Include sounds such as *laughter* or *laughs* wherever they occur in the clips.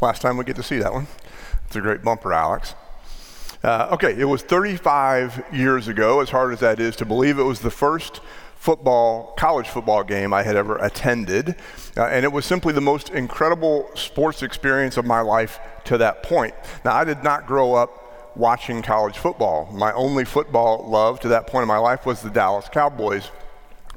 Last time we get to see that one. It's a great bumper, Alex. Uh, okay, it was 35 years ago, as hard as that is to believe. It was the first football, college football game I had ever attended. Uh, and it was simply the most incredible sports experience of my life to that point. Now, I did not grow up watching college football. My only football love to that point in my life was the Dallas Cowboys.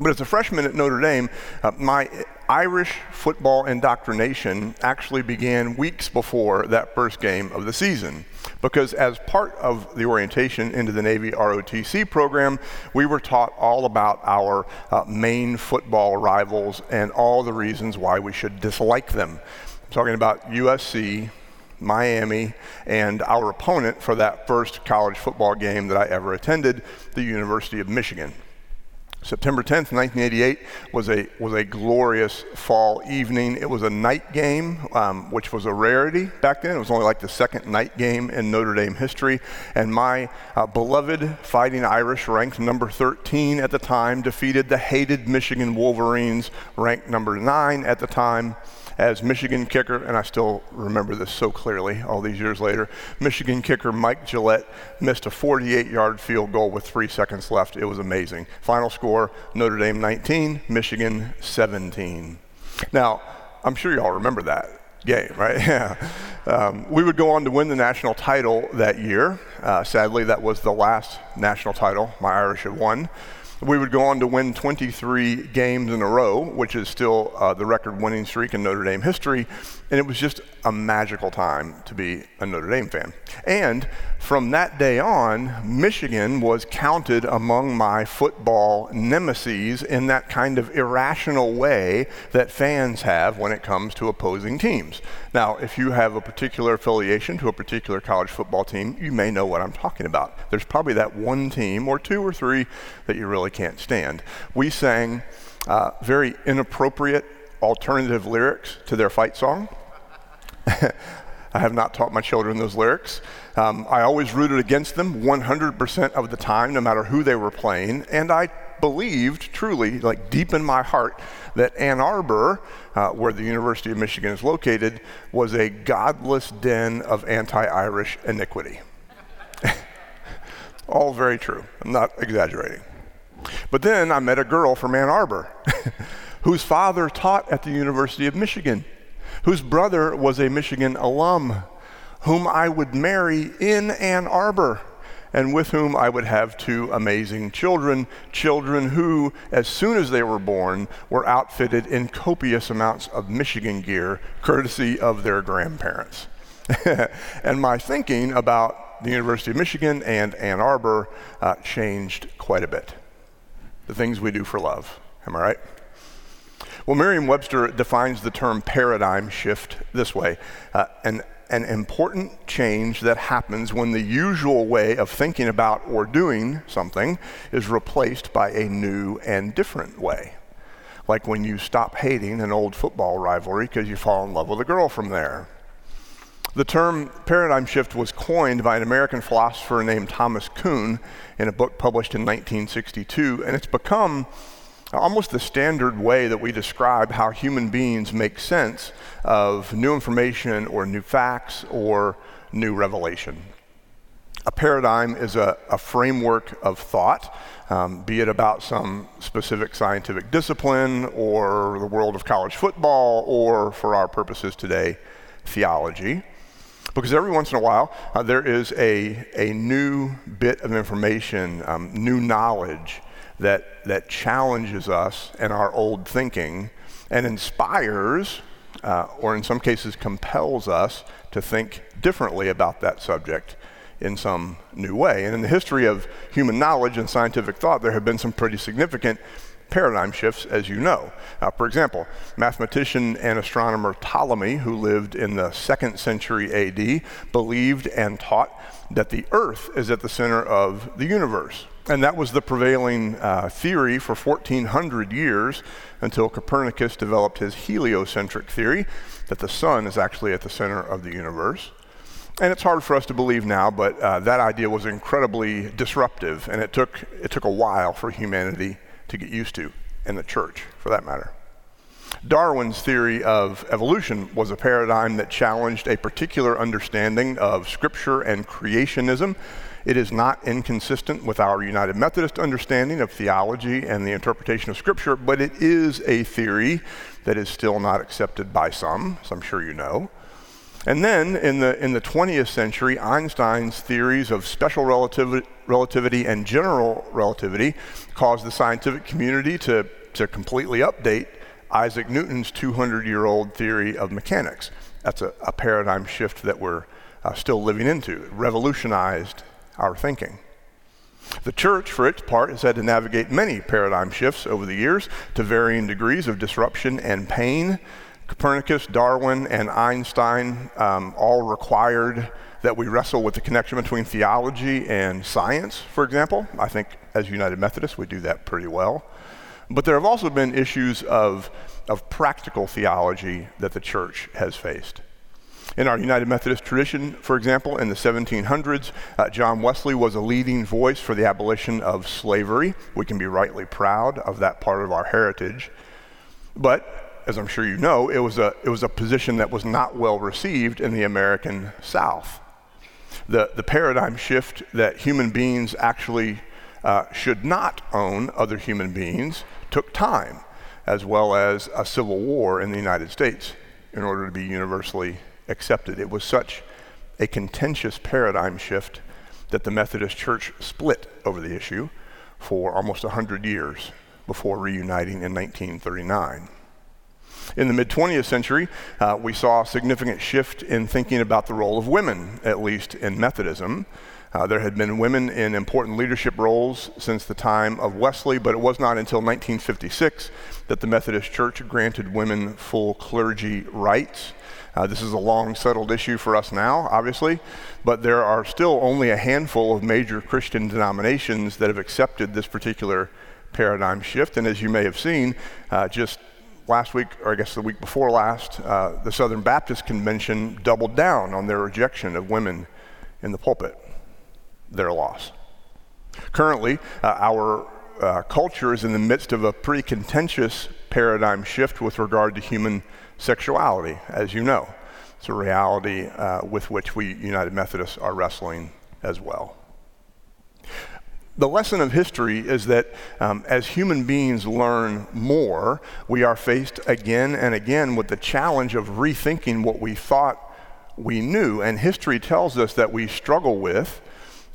But as a freshman at Notre Dame, uh, my Irish football indoctrination actually began weeks before that first game of the season. Because as part of the orientation into the Navy ROTC program, we were taught all about our uh, main football rivals and all the reasons why we should dislike them. I'm talking about USC, Miami, and our opponent for that first college football game that I ever attended, the University of Michigan. September 10th, 1988 was a, was a glorious fall evening. It was a night game, um, which was a rarity back then. It was only like the second night game in Notre Dame history. And my uh, beloved Fighting Irish, ranked number 13 at the time, defeated the hated Michigan Wolverines, ranked number 9 at the time as Michigan kicker, and I still remember this so clearly all these years later. Michigan kicker Mike Gillette missed a 48 yard field goal with three seconds left. It was amazing. Final score Notre Dame 19, Michigan 17. Now, I'm sure you all remember that game, right? *laughs* Yeah. Um, we would go on to win the national title that year. Uh, sadly, that was the last national title my Irish had won. We would go on to win 23 games in a row, which is still uh, the record winning streak in Notre Dame history. And it was just a magical time to be a Notre Dame fan. And from that day on, Michigan was counted among my football nemesis in that kind of irrational way that fans have when it comes to opposing teams. Now, if you have a particular affiliation to a particular college football team, you may know what I'm talking about. There's probably that one team or two or three that you really can't stand. We sang uh, very inappropriate alternative lyrics to their fight song. *laughs* I have not taught my children those lyrics. Um, I always rooted against them 100% of the time, no matter who they were playing. And I believed, truly, like deep in my heart, that Ann Arbor, uh, where the University of Michigan is located, was a godless den of anti Irish iniquity. *laughs* All very true. I'm not exaggerating. But then I met a girl from Ann Arbor *laughs* whose father taught at the University of Michigan whose brother was a Michigan alum, whom I would marry in Ann Arbor, and with whom I would have two amazing children, children who, as soon as they were born, were outfitted in copious amounts of Michigan gear, courtesy of their grandparents. *laughs* and my thinking about the University of Michigan and Ann Arbor uh, changed quite a bit. The things we do for love. Am I right? Well, Merriam Webster defines the term paradigm shift this way uh, an, an important change that happens when the usual way of thinking about or doing something is replaced by a new and different way. Like when you stop hating an old football rivalry because you fall in love with a girl from there. The term paradigm shift was coined by an American philosopher named Thomas Kuhn in a book published in 1962, and it's become almost the standard way that we describe how human beings make sense of new information or new facts or new revelation. A paradigm is a, a framework of thought, um, be it about some specific scientific discipline or the world of college football or, for our purposes today, theology. Because every once in a while, uh, there is a, a new bit of information, um, new knowledge that, that challenges us and our old thinking and inspires, uh, or in some cases compels us to think differently about that subject in some new way. And in the history of human knowledge and scientific thought, there have been some pretty significant paradigm shifts, as you know. Uh, for example, mathematician and astronomer Ptolemy, who lived in the second century AD, believed and taught that the Earth is at the center of the universe. And that was the prevailing uh, theory for 1400 years until Copernicus developed his heliocentric theory that the sun is actually at the center of the universe. And it's hard for us to believe now, but uh, that idea was incredibly disruptive, and it took, it took a while for humanity to get used to, and the church for that matter. Darwin's theory of evolution was a paradigm that challenged a particular understanding of Scripture and creationism. It is not inconsistent with our United Methodist understanding of theology and the interpretation of Scripture, but it is a theory that is still not accepted by some, as I'm sure you know. And then in the, in the 20th century, Einstein's theories of special relativity, relativity and general relativity caused the scientific community to, to completely update Isaac Newton's 200 year old theory of mechanics. That's a, a paradigm shift that we're uh, still living into. It revolutionized our thinking. The church, for its part, has had to navigate many paradigm shifts over the years to varying degrees of disruption and pain. Copernicus, Darwin, and Einstein um, all required that we wrestle with the connection between theology and science, for example. I think as United Methodists, we do that pretty well. But there have also been issues of, of practical theology that the church has faced. In our United Methodist tradition, for example, in the 1700s, uh, John Wesley was a leading voice for the abolition of slavery. We can be rightly proud of that part of our heritage. But, as I'm sure you know, it was a, it was a position that was not well received in the American South. The, the paradigm shift that human beings actually uh, should not own other human beings took time, as well as a civil war in the United States in order to be universally accepted. It was such a contentious paradigm shift that the Methodist Church split over the issue for almost 100 years before reuniting in 1939. In the mid 20th century, uh, we saw a significant shift in thinking about the role of women, at least in Methodism. Uh, there had been women in important leadership roles since the time of Wesley, but it was not until 1956 that the Methodist Church granted women full clergy rights. Uh, this is a long settled issue for us now, obviously, but there are still only a handful of major Christian denominations that have accepted this particular paradigm shift. And as you may have seen, uh, just last week, or I guess the week before last, uh, the Southern Baptist Convention doubled down on their rejection of women in the pulpit their loss. Currently, uh, our uh, culture is in the midst of a pretty contentious paradigm shift with regard to human sexuality, as you know. It's a reality uh, with which we United Methodists are wrestling as well. The lesson of history is that um, as human beings learn more, we are faced again and again with the challenge of rethinking what we thought we knew. And history tells us that we struggle with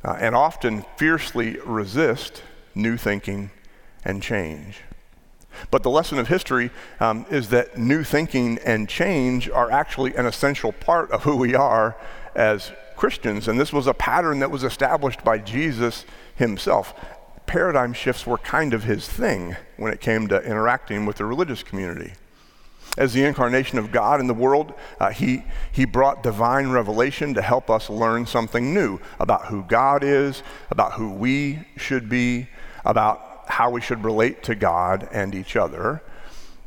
uh, and often fiercely resist new thinking and change. But the lesson of history um, is that new thinking and change are actually an essential part of who we are as Christians. And this was a pattern that was established by Jesus himself. Paradigm shifts were kind of his thing when it came to interacting with the religious community as the incarnation of God in the world, uh, he, he brought divine revelation to help us learn something new about who God is, about who we should be, about how we should relate to God and each other.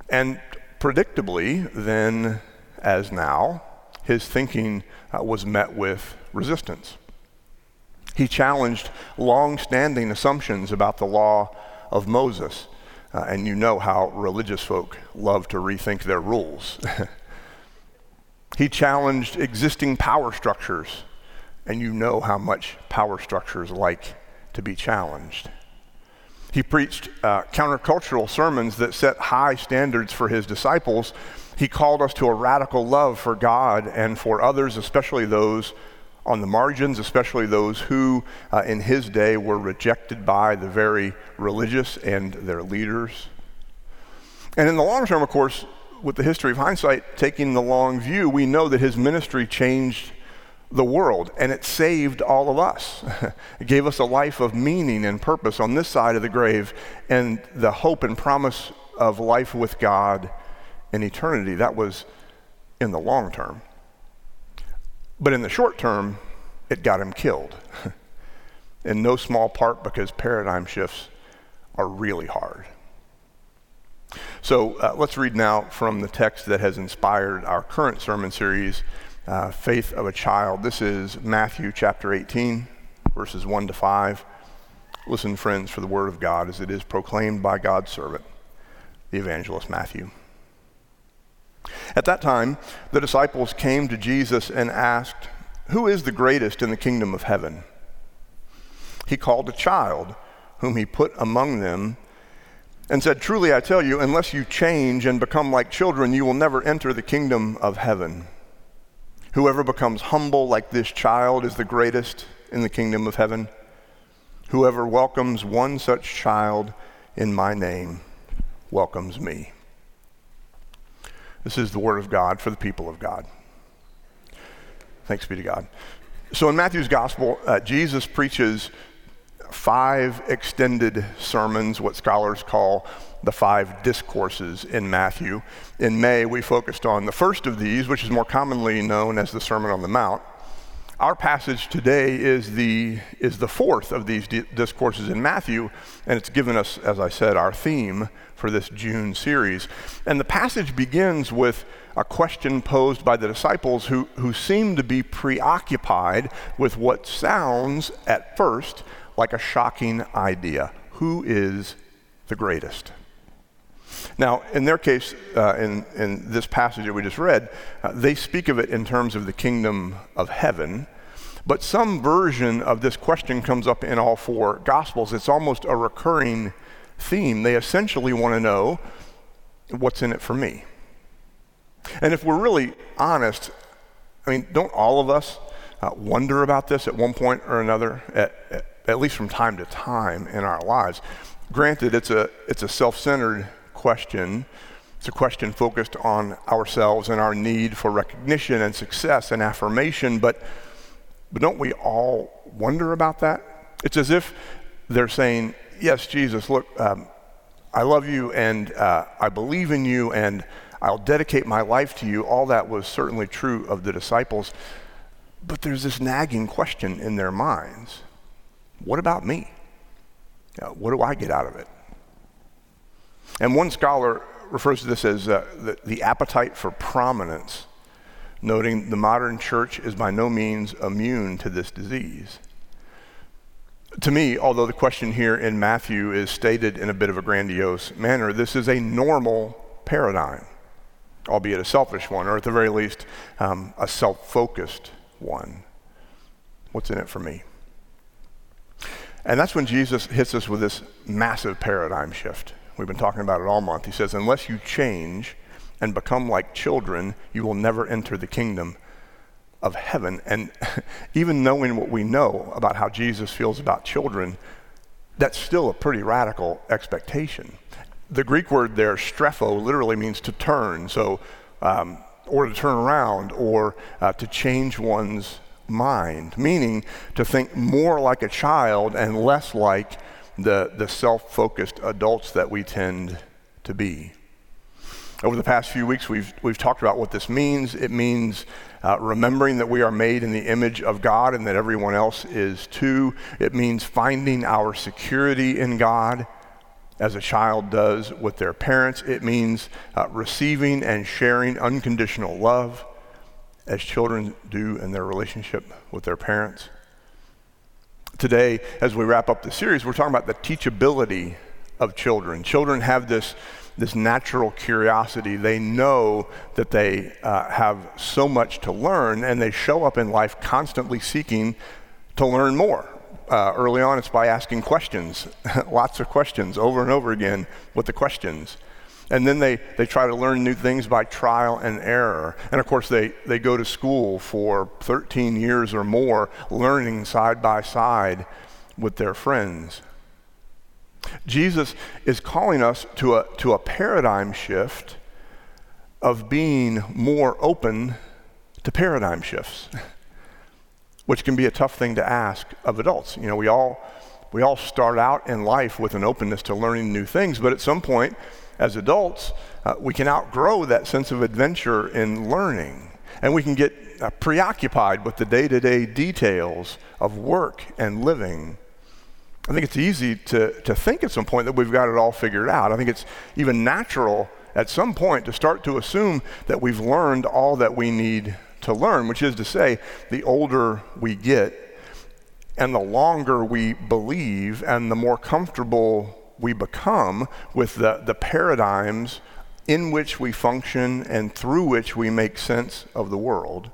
And predictably, then as now, his thinking uh, was met with resistance. He challenged long standing assumptions about the law of Moses uh, and you know how religious folk love to rethink their rules. *laughs* he challenged existing power structures, and you know how much power structures like to be challenged. He preached uh, countercultural sermons that set high standards for his disciples. He called us to a radical love for God and for others, especially those on the margins, especially those who uh, in his day were rejected by the very religious and their leaders. And in the long term, of course, with the history of hindsight, taking the long view, we know that his ministry changed the world and it saved all of us. *laughs* it gave us a life of meaning and purpose on this side of the grave and the hope and promise of life with God in eternity. That was in the long term. But in the short term, it got him killed. *laughs* in no small part because paradigm shifts are really hard. So uh, let's read now from the text that has inspired our current sermon series, uh, Faith of a Child. This is Matthew chapter 18, verses 1 to 5. Listen, friends, for the word of God as it is proclaimed by God's servant, the evangelist Matthew. At that time, the disciples came to Jesus and asked, Who is the greatest in the kingdom of heaven? He called a child, whom he put among them, and said, Truly I tell you, unless you change and become like children, you will never enter the kingdom of heaven. Whoever becomes humble like this child is the greatest in the kingdom of heaven. Whoever welcomes one such child in my name welcomes me. This is the word of God for the people of God. Thanks be to God. So in Matthew's gospel, uh, Jesus preaches five extended sermons, what scholars call the five discourses in Matthew. In May, we focused on the first of these, which is more commonly known as the Sermon on the Mount. Our passage today is the, is the fourth of these di- discourses in Matthew, and it's given us, as I said, our theme for this June series. And the passage begins with a question posed by the disciples who, who seem to be preoccupied with what sounds at first like a shocking idea Who is the greatest? Now, in their case, uh, in, in this passage that we just read, uh, they speak of it in terms of the kingdom of heaven. But some version of this question comes up in all four Gospels. It's almost a recurring theme. They essentially want to know what's in it for me. And if we're really honest, I mean, don't all of us uh, wonder about this at one point or another, at, at, at least from time to time in our lives? Granted, it's a, it's a self centered question. It's a question focused on ourselves and our need for recognition and success and affirmation, but, but don't we all wonder about that? It's as if they're saying, Yes, Jesus, look, um, I love you and uh, I believe in you and I'll dedicate my life to you. All that was certainly true of the disciples. But there's this nagging question in their minds What about me? Uh, what do I get out of it? And one scholar refers to this as uh, the, the appetite for prominence, noting the modern church is by no means immune to this disease. To me, although the question here in Matthew is stated in a bit of a grandiose manner, this is a normal paradigm, albeit a selfish one, or at the very least, um, a self focused one. What's in it for me? And that's when Jesus hits us with this massive paradigm shift. We've been talking about it all month. He says, Unless you change and become like children, you will never enter the kingdom of heaven. And *laughs* even knowing what we know about how Jesus feels about children, that's still a pretty radical expectation. The Greek word there, strepho, literally means to turn, so, um, or to turn around, or uh, to change one's mind, meaning to think more like a child and less like the, the self focused adults that we tend to be. Over the past few weeks, we've, we've talked about what this means. It means uh, remembering that we are made in the image of God and that everyone else is too. It means finding our security in God as a child does with their parents. It means uh, receiving and sharing unconditional love as children do in their relationship with their parents today, as we wrap up the series, we're talking about the teachability of children. Children have this, this natural curiosity. They know that they uh, have so much to learn, and they show up in life constantly seeking to learn more. Uh, early on, it's by asking questions, *laughs* lots of questions over and over again with the questions. And then they, they try to learn new things by trial and error. And of course, they, they go to school for 13 years or more, learning side by side with their friends. Jesus is calling us to a, to a paradigm shift of being more open to paradigm shifts, *laughs* which can be a tough thing to ask of adults. You know, we all, we all start out in life with an openness to learning new things, but at some point, as adults, uh, we can outgrow that sense of adventure in learning. And we can get uh, preoccupied with the day to day details of work and living. I think it's easy to, to think at some point that we've got it all figured out. I think it's even natural at some point to start to assume that we've learned all that we need to learn, which is to say, the older we get and the longer we believe and the more comfortable we become with the, the paradigms in which we function and through which we make sense of the world,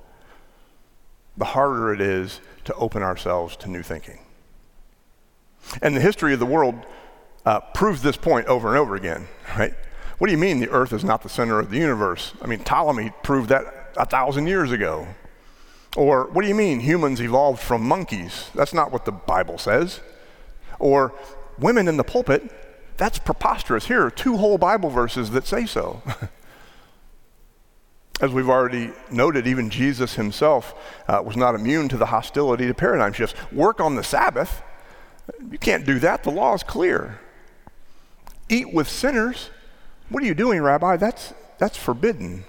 the harder it is to open ourselves to new thinking. And the history of the world uh, proves this point over and over again, right? What do you mean the earth is not the center of the universe? I mean, Ptolemy proved that a thousand years ago. Or what do you mean humans evolved from monkeys? That's not what the Bible says. Or women in the pulpit, that's preposterous. Here are two whole Bible verses that say so. *laughs* As we've already noted, even Jesus himself uh, was not immune to the hostility to paradigm shifts. Work on the Sabbath, you can't do that. The law is clear. Eat with sinners. What are you doing, Rabbi? That's, that's forbidden.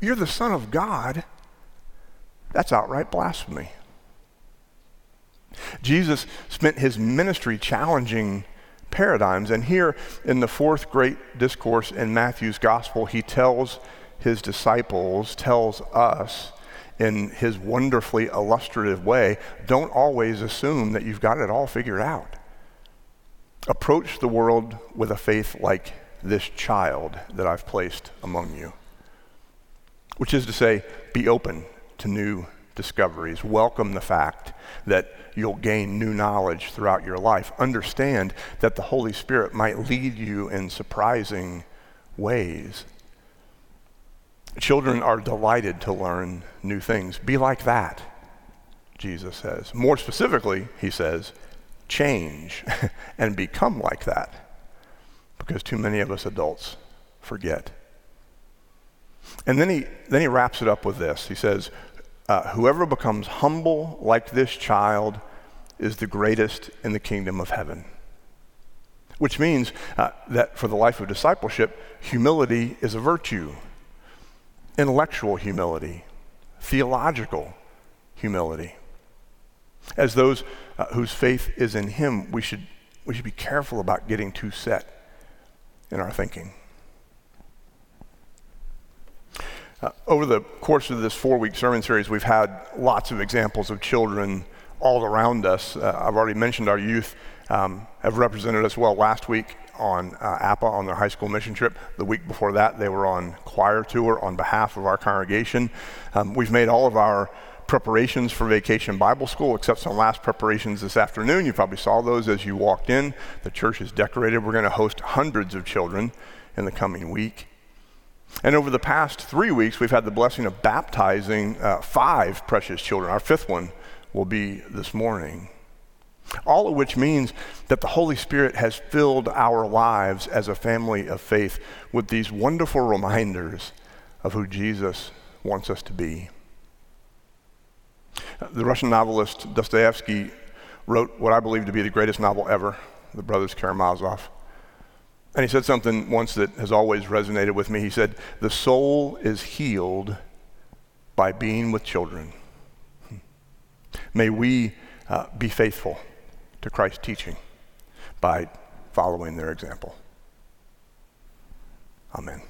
You're the Son of God. That's outright blasphemy. Jesus spent his ministry challenging paradigms, and here in the fourth great discourse in Matthew's gospel, he tells his disciples, tells us in his wonderfully illustrative way, don't always assume that you've got it all figured out. Approach the world with a faith like this child that I've placed among you. Which is to say, be open to new discoveries. Welcome the fact that you'll gain new knowledge throughout your life. Understand that the Holy Spirit might lead you in surprising ways. Children are delighted to learn new things. Be like that, Jesus says. More specifically, he says, change *laughs* and become like that. Because too many of us adults forget. And then he, then he wraps it up with this. He says, uh, Whoever becomes humble like this child is the greatest in the kingdom of heaven. Which means uh, that for the life of discipleship, humility is a virtue intellectual humility, theological humility. As those uh, whose faith is in Him, we should, we should be careful about getting too set in our thinking. Uh, over the course of this four week sermon series, we've had lots of examples of children all around us. Uh, I've already mentioned our youth um, have represented us well last week on uh, APA on their high school mission trip. The week before that, they were on choir tour on behalf of our congregation. Um, we've made all of our preparations for Vacation Bible School, except some last preparations this afternoon. You probably saw those as you walked in. The church is decorated. We're going to host hundreds of children in the coming week. And over the past three weeks, we've had the blessing of baptizing uh, five precious children. Our fifth one will be this morning. All of which means that the Holy Spirit has filled our lives as a family of faith with these wonderful reminders of who Jesus wants us to be. The Russian novelist Dostoevsky wrote what I believe to be the greatest novel ever, The Brothers Karamazov. And he said something once that has always resonated with me. He said, The soul is healed by being with children. May we uh, be faithful to Christ's teaching by following their example. Amen.